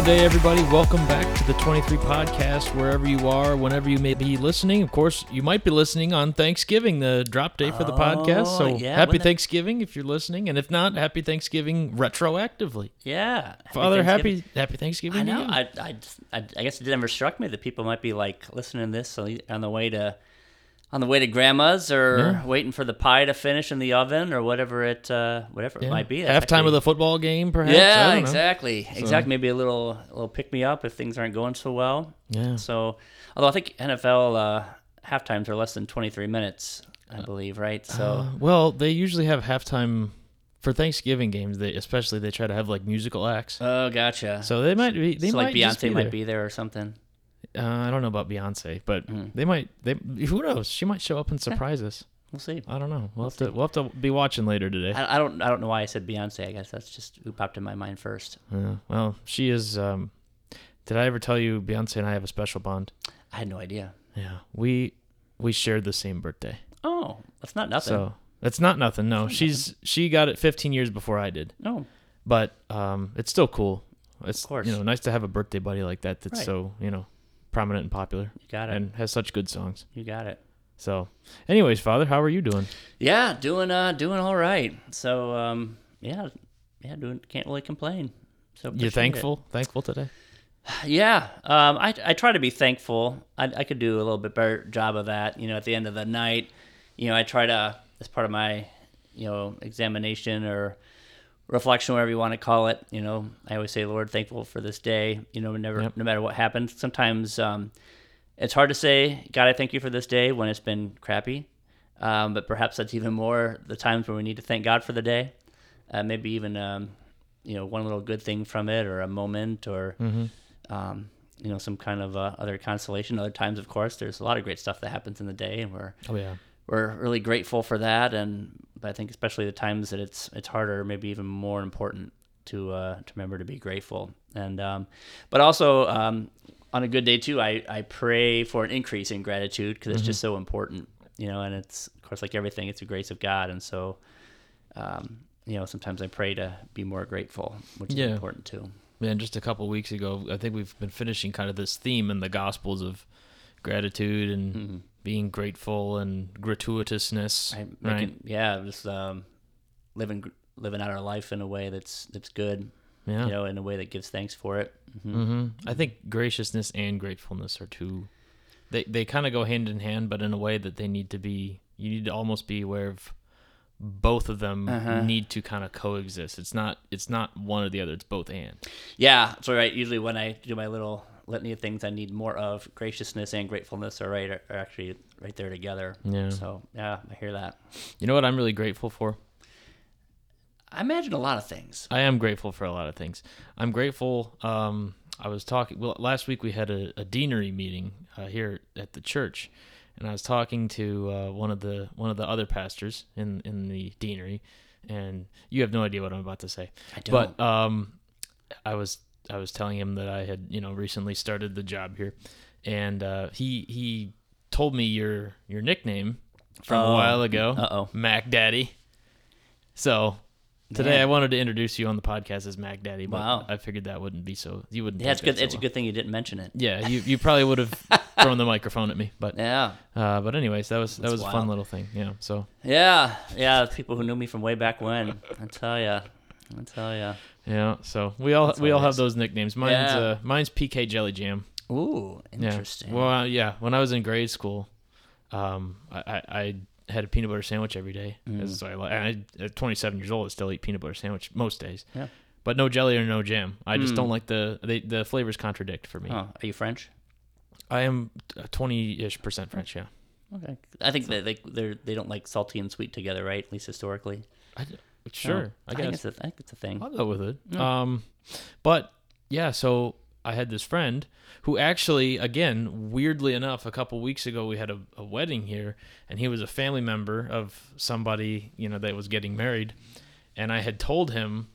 Good day, everybody. Welcome back to the 23 podcast, wherever you are, whenever you may be listening. Of course, you might be listening on Thanksgiving, the drop day for the oh, podcast. So Oh, yeah, happy Thanksgiving if you're listening. And if not, happy Thanksgiving retroactively. Yeah. Father, Thanksgiving. happy happy Thanksgiving. I know. I, I, I, I guess it never struck me that people might be like listening to this on the way to, on the way to grandma's or Yeah. waiting for the pie to finish in the oven or whatever it, uh, whatever it might be. That's Halftime actually- of the football game, perhaps. Yeah, exactly, exactly. Maybe a little, a little pick me up if things aren't going so well. Yeah. So, although I think NFL uh, half times are less than twenty three minutes, I believe, right? So, Uh, well, they usually have halftime for Thanksgiving games. They especially they try to have like musical acts. oh, gotcha. So they might be. They so might like Beyonce be might be there or something. Uh, I don't know about Beyonce, but Mm. they might. They who knows? She might show up and surprise us. We'll see. I don't know. We'll have to. We'll have to be watching later today. I, I don't I don't know why I said Beyonce. I guess that's just who popped in my mind first. Yeah. Well, she is. Um, did I ever tell you Beyonce and I have a special bond? I had no idea. Yeah. We we shared the same birthday. Oh, that's not nothing. So it's not nothing. No, not she's she got it 15 years before I did, no, but um, it's still cool. It's Of course. you know nice to have a birthday buddy like that that's Right. so you know prominent and popular you got it. and has such good songs. you got it. So, anyways, Father, how are you doing? Yeah, doing uh doing all right. So um yeah yeah doing can't really complain. So You're appreciate it. thankful, thankful today. Yeah, um, I, I try to be thankful. I, I could do a little bit better job of that. You know, at the end of the night, you know, I try to, as part of my, you know, examination or reflection, whatever you want to call it. You know, I always say, Lord, thankful for this day. You know, never, Yep. no matter what happens. Sometimes um, it's hard to say, God, I thank you for this day when it's been crappy. Um, but perhaps that's even more the times when we need to thank God for the day. Uh, maybe even, um, you know, one little good thing from it or a moment or um, you know, some kind of uh, other consolation. Other times, of course, there's a lot of great stuff that happens in the day, and we're Oh yeah. we're really grateful for that. And but I think especially the times that it's it's harder, maybe even more important to uh, to remember to be grateful. And um, but also um, on a good day too, I I pray for an increase in gratitude because it's just so important, you know. And it's of course like everything, it's the grace of God, and so. Um, you know, sometimes I pray to be more grateful, which is important too. Man, just a couple weeks ago, I think we've been finishing kind of this theme in the Gospels of gratitude and Mm-hmm. Being grateful and gratuitousness. I, right? making, yeah, just um, living living out our life in a way that's that's good, yeah. you know, in a way that gives thanks for it. hmm hmm I think graciousness and gratefulness are two. They they kind of go hand in hand, but in a way that they need to be. You need to almost be aware of both of them Uh-huh. need to kind of coexist. It's not it's not one or the other. It's both and. Yeah, so right. Usually when I do my little litany of things I need more of, graciousness and gratefulness are right are actually right there together. Yeah. So yeah, I hear that. You know what I'm really grateful for? I imagine a lot of things. I am grateful for a lot of things. I'm grateful. Um, I was talking. Well, last week we had a, a deanery meeting uh, here at the church, and I was talking to uh, one of the one of the other pastors in in the deanery, and you have no idea what I'm about to say. I don't. But um, I was I was telling him that I had you know recently started the job here, and uh, he he told me your your nickname from a Oh, while ago, uh-oh. Mac Daddy. So today Man. I wanted to introduce you on the podcast as Mac Daddy, but Wow. I figured that wouldn't be so you wouldn't. yeah, it's good. that It's so a good thing you didn't mention it. Yeah, you you probably would have thrown the microphone at me, but Yeah, uh, but anyways, that was that That's was a fun little thing. Yeah, so yeah, yeah. People who knew me from way back when. I tell ya, I tell ya. yeah, so we all That's we all have those nicknames. Mine's Yeah. uh, mine's PK Jelly Jam. Ooh, Yeah. interesting. Well, uh, yeah. When I was in grade school, um, I, I, I had a peanut butter sandwich every day. Mm. So I, and I, at 27 years old, I still eat peanut butter sandwich most days. Yeah. But no jelly or no jam. I just Mm. don't like the they, the flavors contradict for me. Oh, are you French? I am 20 ish percent French. Yeah. Okay. I think that they they they don't like salty and sweet together, right? At least historically. I, sure. No, I think guess it's a, I think it's a thing. I'll go with it. Yeah. Um, but yeah, so I had this friend who actually, again, weirdly enough, a couple weeks ago we had a, a wedding here, and he was a family member of somebody you know that was getting married, and I had told him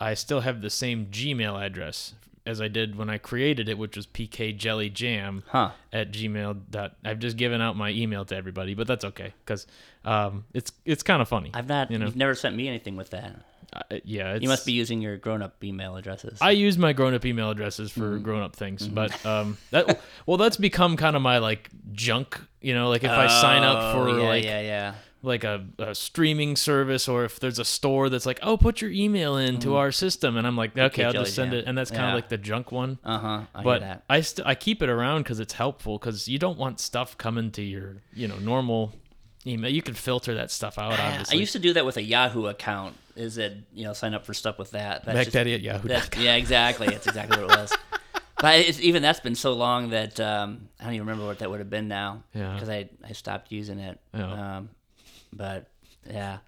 I still have the same Gmail address as I did when I created it, which was pkjellyjam Huh. at gmail. Dot, I've just given out my email to everybody, but that's okay because um, it's it's kind of funny. I've not. You know. You've never sent me anything with that. I, yeah, it's, You must be using your grown-up email addresses. I use my grown-up email addresses for Mm-hmm. grown-up things, but um, that well, that's become kind of my like junk. You know, like if I sign up for Oh, yeah, like yeah, yeah. Like a, a streaming service, or if there's a store that's like, oh, put your email into our system, and I'm like, okay, I'll just send Jam. it, and that's kind of. Yeah. like the junk one. Uh huh. I but hear that. I st- I keep it around because it's helpful because you don't want stuff coming to your you know normal email. You can filter that stuff out. I used to do that with a Yahoo account. Is it you know sign up for stuff with that? That's just- Mac Daddy at Yahoo. Yeah, exactly. That's exactly what it was. But it's, even that's been so long that um, I don't even remember what that would have been now. Yeah. Because I, I stopped using it. Yeah. Um, but yeah.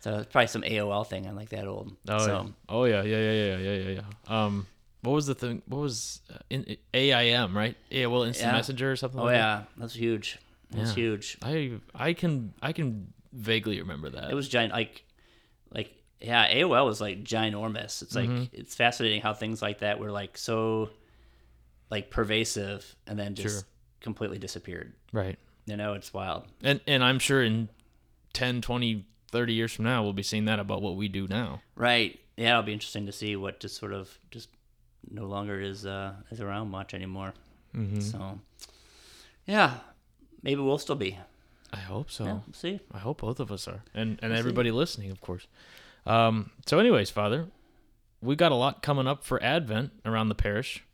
So it's probably some AOL thing. I'm like that old. Oh, so yeah. oh yeah, yeah, yeah, yeah, yeah, yeah, yeah. Um, what was the thing? What was uh, in AIM right? Yeah, well, instant Yeah. messenger or something. oh like yeah, that's huge. That's Yeah. huge. I I can I can vaguely remember that. It was giant. Like like yeah, AOL was like ginormous. It's like Mm-hmm. it's fascinating how things like that were like so like pervasive and then just Sure. completely disappeared. right, You know, it's wild. and and I'm sure in 10, 20, 30 years from now we'll be seeing that about what we do now. Right. Yeah, it'll be interesting to see what just sort of just no longer is uh is around much anymore. Mm-hmm. So yeah, maybe we'll still be. I hope so. Yeah, we'll see. I hope both of us are, and and everybody listening, of course. Um. So, anyways, Father, we got a lot coming up for Advent around the parish.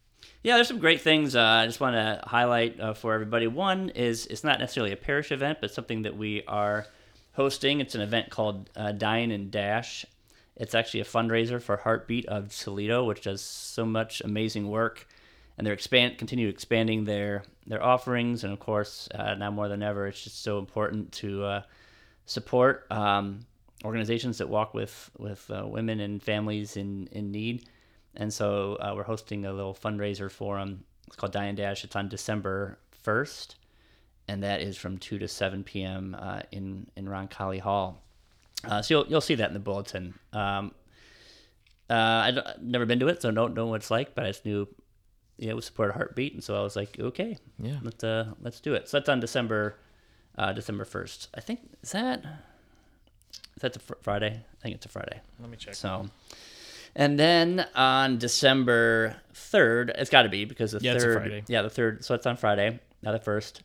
Yeah, there's some great things. Uh, I just want to highlight uh, for everybody. One is it's not necessarily a parish event, but something that we are hosting. It's an event called uh, Dine and Dash. It's actually a fundraiser for Heartbeat of Toledo, which does so much amazing work, and they're expand continue expanding their their offerings. And of course, uh, now more than ever, it's just so important to uh, support um, organizations that walk with with uh, women and families in in need. And so uh, we're hosting a little fundraiser for them. It's called Dine and Dash. It's on December first, and that is from two to seven p.m. Uh, in in Roncalli Hall. Uh, so you'll you'll see that in the bulletin. Um, uh, I don't- I've never been to it, so don't know what it's like. But I just knew, you know, we support a Heartbeat, and so I was like, okay, Yeah. let's uh, let's do it. So that's on December uh, December first. I think is that is that a fr- Friday? I think it's a Friday. Let me check. So, and then on December third, it's got to be because the Yeah, it's a third, Friday. yeah, the third. So it's on Friday, not the first,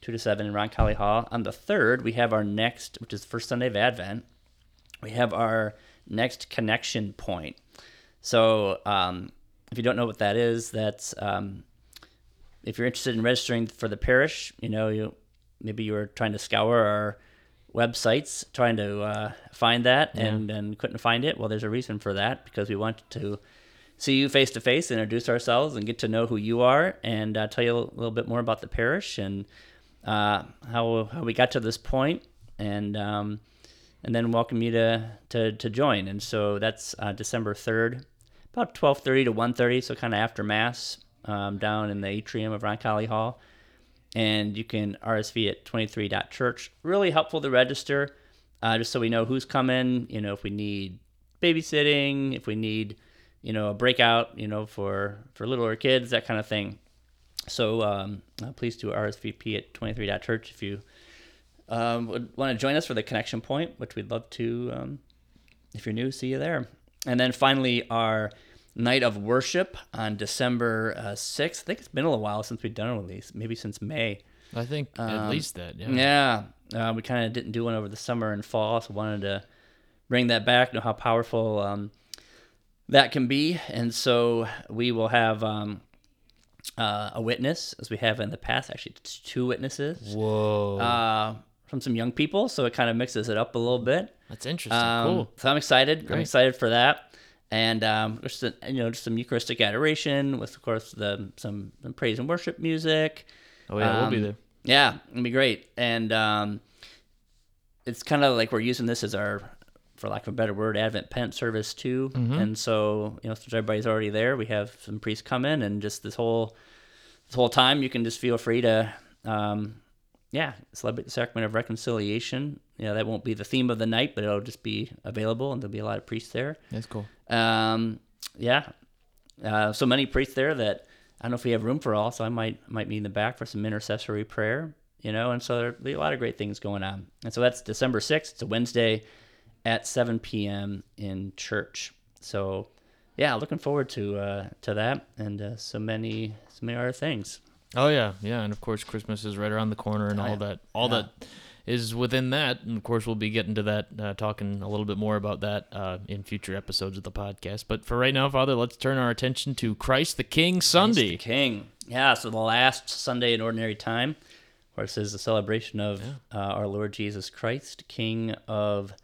two to seven in Roncalli Hall. On the third, we have our next, which is the first Sunday of Advent. We have our next connection point. So, um, if you don't know what that is, that's um, if you're interested in registering for the parish, you know, you maybe you were trying to scour our websites trying to uh, find that and, and couldn't find it. Well, there's a reason for that because we want to see you face to face, introduce ourselves, and get to know who you are, and uh, tell you a little bit more about the parish and uh, how how we got to this point, and um, and then welcome you to to, to join. And so that's uh, December third, about twelve thirty to 1.30, so kind of after mass, um, down in the atrium of Roncalli Hall and you can RSVP at 23.church. Really helpful to register, uh, just so we know who's coming. You know, if we need babysitting, if we need, you know, a breakout, you know, for for littler kids, that kind of thing. So um, uh, please do RSVP at 23.church if you um, would want to join us for the connection point, which we'd love to. Um, if you're new, see you there. And then finally, our night of worship on December uh, 6th. I think it's been a little while since we've done one of these, maybe since May. I think at least that. Yeah. Yeah, uh, we kind of didn't do one over the summer and fall, so wanted to bring that back. Know how powerful um, that can be, and so we will have um, uh, a witness, as we have in the past. Actually, two witnesses Whoa. uh, from some young people, so it kind of mixes it up a little bit. That's interesting. Um, cool. So I'm excited. I'm excited for that, and um, just a, you know, just some Eucharistic adoration with, of course, the some, some praise and worship music. Oh yeah, we'll be um, there. Yeah, it'll be great. And um, it's kind of like we're using this as our, for lack of a better word, Advent Pent service too. Mm-hmm. And so, you know, since everybody's already there, we have some priests come in, and just this whole, this whole time, you can just feel free to, um, yeah, celebrate the sacrament of reconciliation. You know, that won't be the theme of the night, but it'll just be available, and there'll be a lot of priests there. That's cool. Um, yeah. Uh, so many priests there that I don't know if we have room for all, so I might might be in the back for some intercessory prayer, you know. And so there'll be a lot of great things going on. And so that's December sixth. It's a Wednesday at 7 p.m. in church. So, yeah, looking forward to uh, to that and uh, so many so many other things. Oh yeah, yeah, and of course Christmas is right around the corner, and Oh, all yeah. that, all Yeah. that is within that. And of course, we'll be getting to that, uh, talking a little bit more about that uh, in future episodes of the podcast. But for right now, Father, let's turn our attention to Christ the King Christ Sunday. the King. Yeah, so the last Sunday in Ordinary Time, of course, is the celebration of uh, our Lord Jesus Christ, King of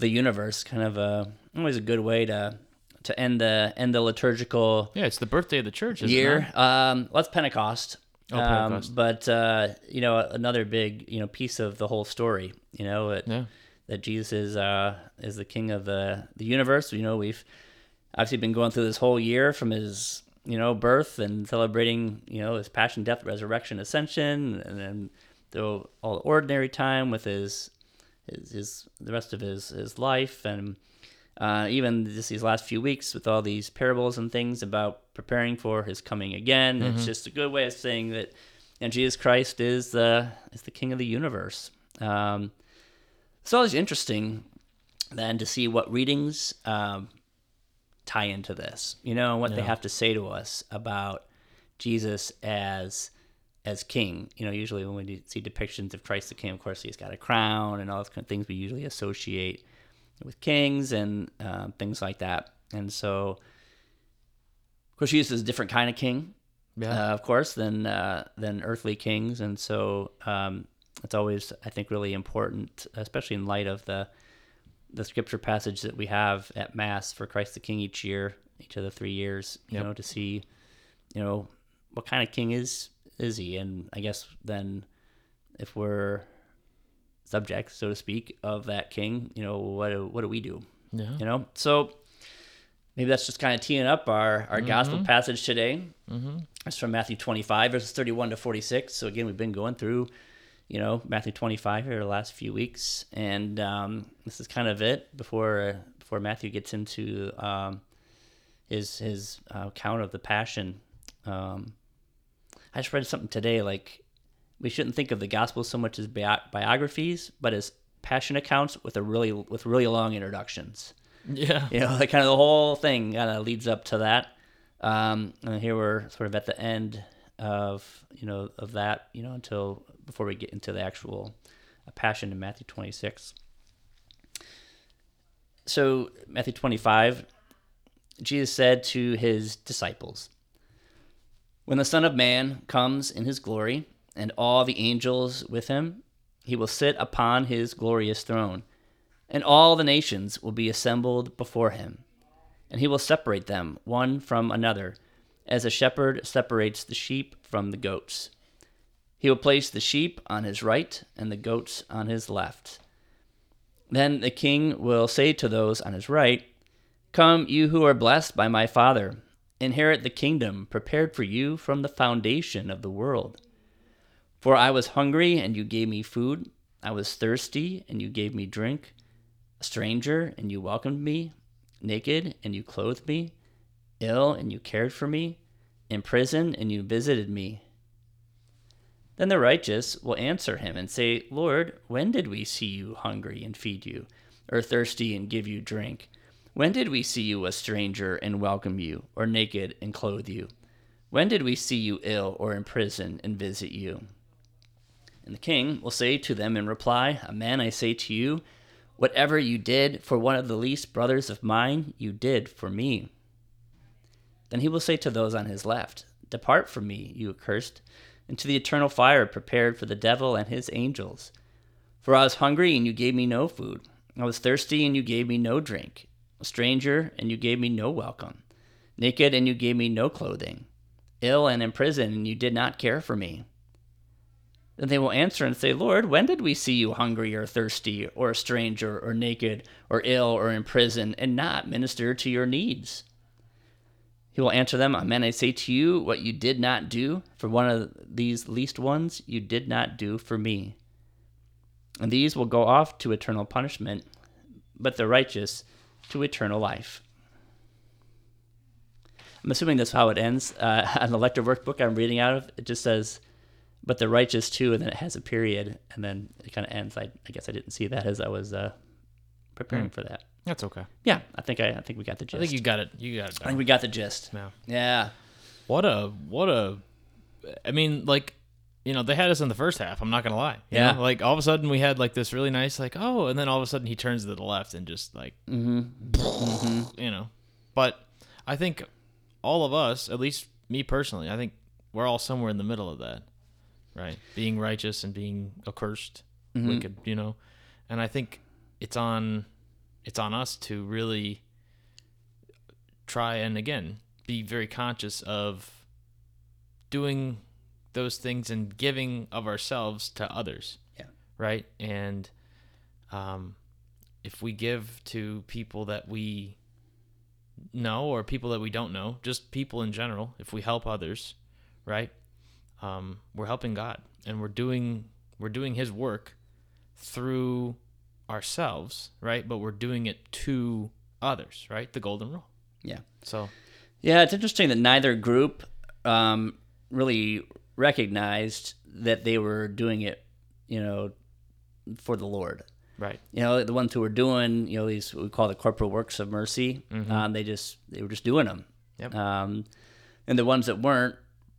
the universe. Kind of a always a good way to to end the end the liturgical Yeah, it's the birthday of the church. Isn't year. It Um, well, it's Pentecost. Oh, Um, Pentecost. but uh, you know, another big you know piece of the whole story. You know, it, yeah, that Jesus is uh, is the king of the the universe. You know, we've obviously been going through this whole year from his you know birth and celebrating you know his passion, death, resurrection, ascension, and then through all the ordinary time with his his, his the rest of his his life and. Uh, even just these last few weeks with all these parables and things about preparing for his coming again, it's just a good way of saying that, and Jesus Christ is the is the King of the universe. Um, it's always interesting then to see what readings um, tie into this, you know, what they have to say to us about Jesus as as king. You know, usually when we see depictions of Christ the King, of course, he's got a crown and all those kind of things we usually associate with kings and uh, things like that. And so, of course, Jesus is a different kind of king yeah, uh, of course, than uh, than earthly kings, and so um, it's always, I think, really important, especially in light of the the scripture passage that we have at Mass for Christ the King each year, each of the three years. You Yep. know, to see, you know, what kind of king is is he, and I guess then if we're subjects, so to speak, of that king, you know, what do, what do we do? yeah. You know, so maybe that's just kind of teeing up our our gospel passage today. Mm-hmm. It's from Matthew 25, verses 31 to 46. So again, we've been going through, you know, Matthew 25 here the last few weeks, and um, this is kind of it before before Matthew gets into um, his his uh, account of the Passion. Um, I just read something today like we shouldn't think of the Gospels so much as bi- biographies, but as Passion accounts with a really with really long introductions yeah. you know, like kind of the whole thing kind of leads up to that. Um, and here we're sort of at the end of you know of that you know until before we get into the actual uh, passion in Matthew 26. So Matthew 25, Jesus said to his disciples, "When the Son of Man comes in his glory, and all the angels with him, he will sit upon his glorious throne." and all the nations will be assembled before him. And he will separate them one from another, as a shepherd separates the sheep from the goats. He will place the sheep on his right and the goats on his left. Then the king will say to those on his right, Come, you who are blessed by my Father, inherit the kingdom prepared for you from the foundation of the world. For I was hungry, and you gave me food. I was thirsty, and you gave me drink a stranger and you welcomed me, naked and you clothed me, ill and you cared for me, in prison and you visited me. Then the righteous will answer him and say, Lord, when did we see you hungry and feed you, or thirsty and give you drink? When did we see you a stranger and welcome you, or naked and clothe you? When did we see you ill or in prison and visit you? And the king will say to them in reply, Amen, I say to you, Whatever you did for one of the least brothers of mine, you did for me. Then he will say to those on his left, Depart from me, you accursed, into the eternal fire prepared for the devil and his angels. For I was hungry, and you gave me no food. I was thirsty, and you gave me no drink. Stranger, and you gave me no welcome. Naked, and you gave me no clothing. Ill and in prison, and you did not care for me. Then they will answer and say, Lord, when did we see you hungry or thirsty, or a stranger, or naked, or ill, or in prison, and not minister to your needs? He will answer them, Amen, I say to you, what you did not do for one of these least ones, you did not do for me. And these will go off to eternal punishment, but the righteous to eternal life. I'm assuming that's how it ends. Uh, on the workbook I'm reading out of, it just says, but the righteous too, and then it has a period, and then it kind of ends. I, I guess I didn't see that as I was uh, preparing for that. That's okay. Yeah, I think I, I think we got the gist. I think you got it. You got it. I think we got the gist. Yeah. Yeah. What a what a I mean, like you know, they had us in the first half, I'm not gonna lie. You Yeah. know? Like all of a sudden we had like this really nice like, oh, and then all of a sudden he turns to the left and just like Mm-hmm. you know. But I think all of us, at least me personally, I think we're all somewhere in the middle of that. Right? Being righteous and being accursed, Mm-hmm. wicked, you know. And I think it's on it's on us to really try and again be very conscious of doing those things and giving of ourselves to others. Yeah. Right? And um if we give to people that we know or people that we don't know, just people in general, if we help others, right? Um, we're helping God and we're doing we're doing his work through ourselves, right? But we're doing it to others, right? The golden rule. Yeah. So, Yeah, it's interesting that neither group um, really recognized that they were doing it, you know, for the Lord. right. You know, the ones who were doing, you know, these we call the corporal works of mercy. Um, they just they were just doing them. Yep. Um, and the ones that weren't,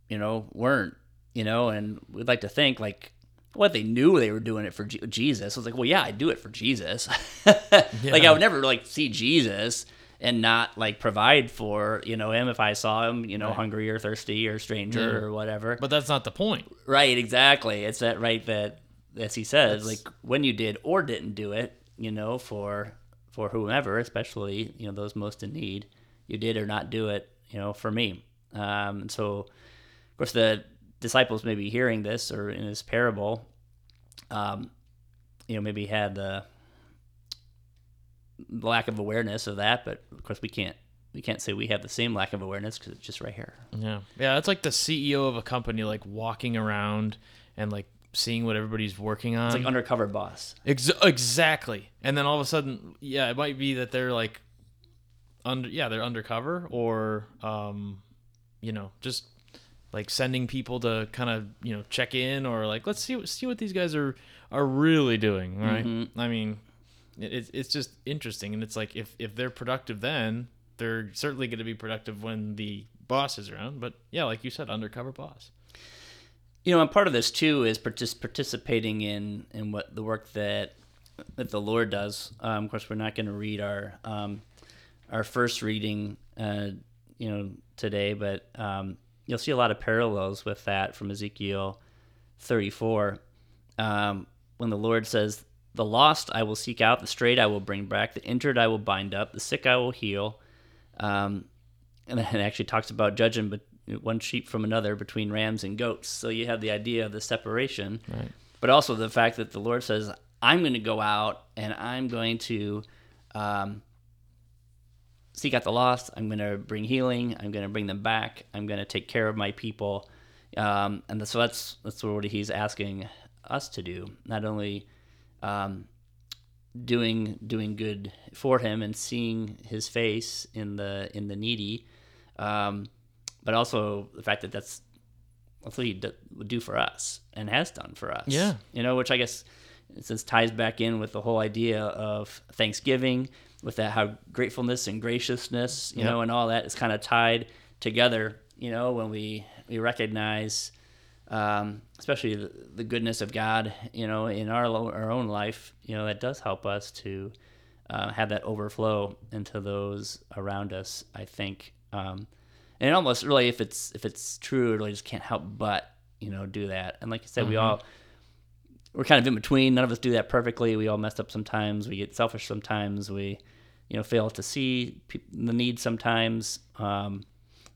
you know, weren't. You know, and we'd like to think like. What they knew they were doing it for Je- Jesus. I was like, well, yeah, I do it for Jesus. Like I would never like see Jesus and not like provide for you know him if I saw him, you know, hungry or thirsty or stranger or whatever. But that's not the point. Right, exactly. It's that right that as he says, That's- like when you did or didn't do it, you know, for for whomever, especially you know those most in need, you did or not do it, you know, for me. Um, and so, of course, the disciples may be hearing this or in this parable, um, you know, maybe had the lack of awareness of that, but of course we can't we can't say we have the same lack of awareness because it's just right here. Yeah. Yeah. It's like the CEO of a company, like walking around and like seeing what everybody's working on. It's like undercover boss. Ex- exactly. And then all of a sudden, yeah, it might be that they're like under yeah, they're undercover or um you know, just like sending people to kind of, you know, check in or like let's see see what these guys are are really doing, right? I mean, it, it's it's just interesting and it's like if if they're productive then, they're certainly going to be productive when the boss is around, but yeah, like you said, undercover boss. You know, and part of this too is partic- participating in in what the work that that the Lord does. Um, of course, we're not going to read our um, our first reading, uh, you know, today, but um, you'll see a lot of parallels with that from Ezekiel 34, um, when the Lord says, "The lost I will seek out, the straight I will bring back, the injured I will bind up, the sick I will heal." Um, and then it actually talks about judging but one sheep from another between rams and goats. So you have the idea of the separation, Right. but also the fact that the Lord says, "I'm going to go out and I'm going to um, seek out the lost. I'm going to bring healing. I'm going to bring them back. I'm going to take care of my people." Um, and so that's that's what He's asking us to do. Not only um, doing doing good for him and seeing his face in the in the needy, um, but also the fact that that's that's what he d- would do for us and has done for us. Yeah. you know, which I guess since ties back in with the whole idea of Thanksgiving, with that how gratefulness and graciousness, you Yep. know, and all that is kind of tied together. You know, when we we recognize um, especially the, the goodness of God, you know, in our our own life, you know, that does help us to uh, have that overflow into those around us. I think, um, and almost really, if it's if it's true, it really just can't help but you know do that. And like you said, we all we're kind of in between. None of us do that perfectly. We all mess up sometimes. We get selfish sometimes. We, you know, fail to see pe- the need sometimes. Um,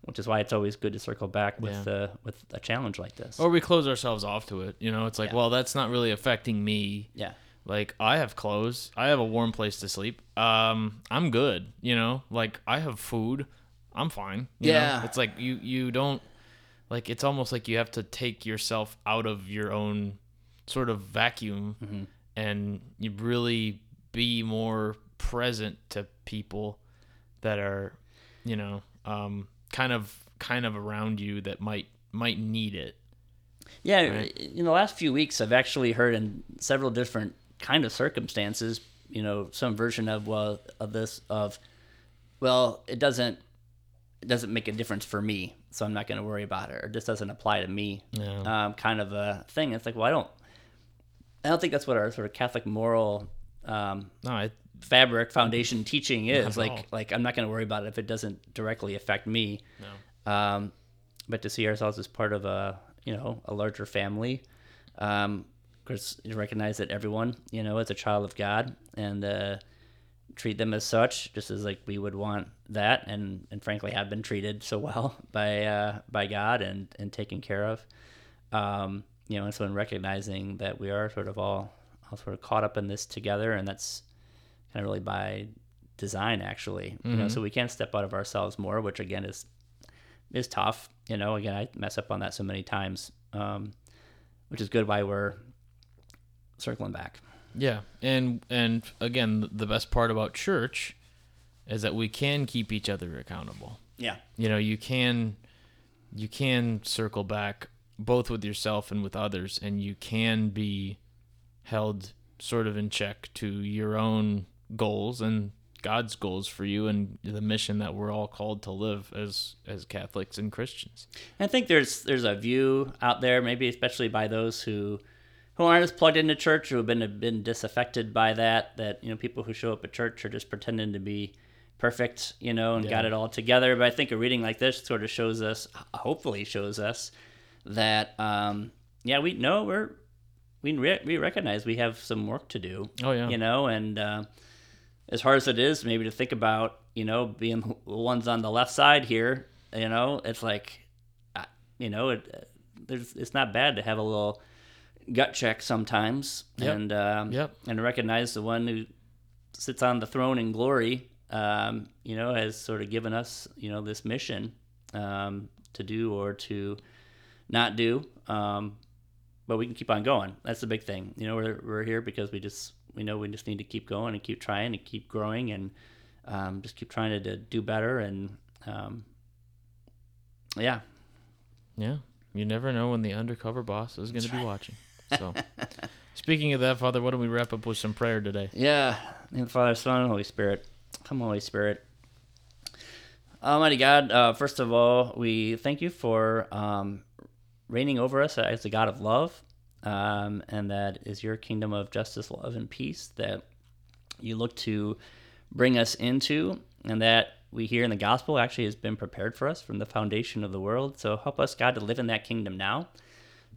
which is why it's always good to circle back with Yeah. uh, with a challenge like this. Or we close ourselves off to it. You know, it's like, Yeah. well, that's not really affecting me. yeah. Like I have clothes, I have a warm place to sleep. Um, I'm good. You know, like I have food, I'm fine. you know? Yeah. it's like you you don't like it's almost like you have to take yourself out of your own sort of vacuum Mm-hmm. and you really be more present to people that are, you know, um, kind of kind of around you that might might need it. Yeah, Right. in the last few weeks, I've actually heard in several different kind of circumstances, you know some version of well of this of well it doesn't it doesn't make a difference for me so i'm not going to worry about it or this doesn't apply to me Yeah. um, kind of a thing it's like well i don't i don't think that's what our sort of catholic moral um, No, I, fabric foundation teaching is like all. like i'm not going to worry about it if it doesn't directly affect me no. um, but to see ourselves as part of a you know a larger family um, of course you recognize that everyone you know is a child of god and uh, treat them as such just as like we would want that and and frankly have been treated so well by uh, by god and and taken care of um, you know and so in recognizing that we are sort of all all sort of caught up in this together and that's of really by design actually you know so we can't step out of ourselves more which again is is tough. You know, again, I mess up on that so many times, um, which is good why we're circling back. Yeah, and and again, the best part about church is that we can keep each other accountable. Yeah. You know, you can you can circle back both with yourself and with others, and you can be held sort of in check to your own goals and God's goals for you and the mission that we're all called to live as as Catholics and Christians. I think there's there's a view out there, maybe especially by those who who aren't as plugged into church, who have been been disaffected by that. That you know, people who show up at church are just pretending to be perfect, you know, and got it all together. But I think a reading like this sort of shows us, hopefully, shows us that um, yeah, we know we're we re- we recognize we have some work to do. Oh yeah. you know, and uh, as hard as it is, maybe to think about, you know, being the ones on the left side here, you know, it's like, you know, it, there's, it's not bad to have a little gut check sometimes, Yep. and um, Yep. and recognize the one who sits on the throne in glory, um, you know, has sort of given us, you know, this mission um, to do or to not do. Um, but we can keep on going. That's the big thing. You know, we're, we're here because we just we know we just need to keep going and keep trying and keep growing and um, just keep trying to, to do better and um, yeah, Yeah. You never know when the undercover boss is going to be watching. So, speaking of that, Father, why don't we wrap up with some prayer today? Yeah, in the Father, Son, and Holy Spirit. Come, Holy Spirit. Almighty God, uh, first of all, we thank you for um, reigning over us as the God of love, um, and that is your kingdom of justice, love, and peace that you look to bring us into, and that we hear in the gospel actually has been prepared for us from the foundation of the world. So help us, God, to live in that kingdom now,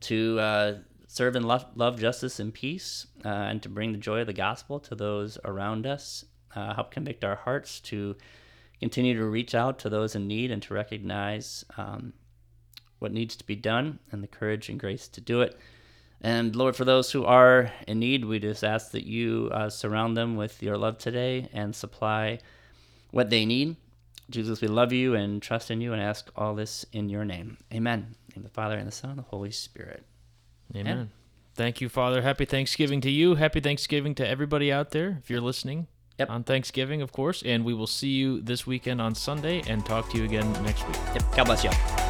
to uh, serve and love, love, justice, and peace, uh, and to bring the joy of the gospel to those around us. Uh, help convict our hearts to continue to reach out to those in need and to recognize um, what needs to be done and the courage and grace to do it. And Lord, for those who are in need, we just ask that you uh, surround them with your love today and supply what they need. Jesus, we love you and trust in you and ask all this in your name. Amen. In the Father and the Son and the Holy Spirit. Amen. Thank you, Father. Happy Thanksgiving to you. Happy Thanksgiving to everybody out there if you're listening Yep. on Thanksgiving, of course. And we will see you this weekend on Sunday and talk to you again next week. Yep. God bless you.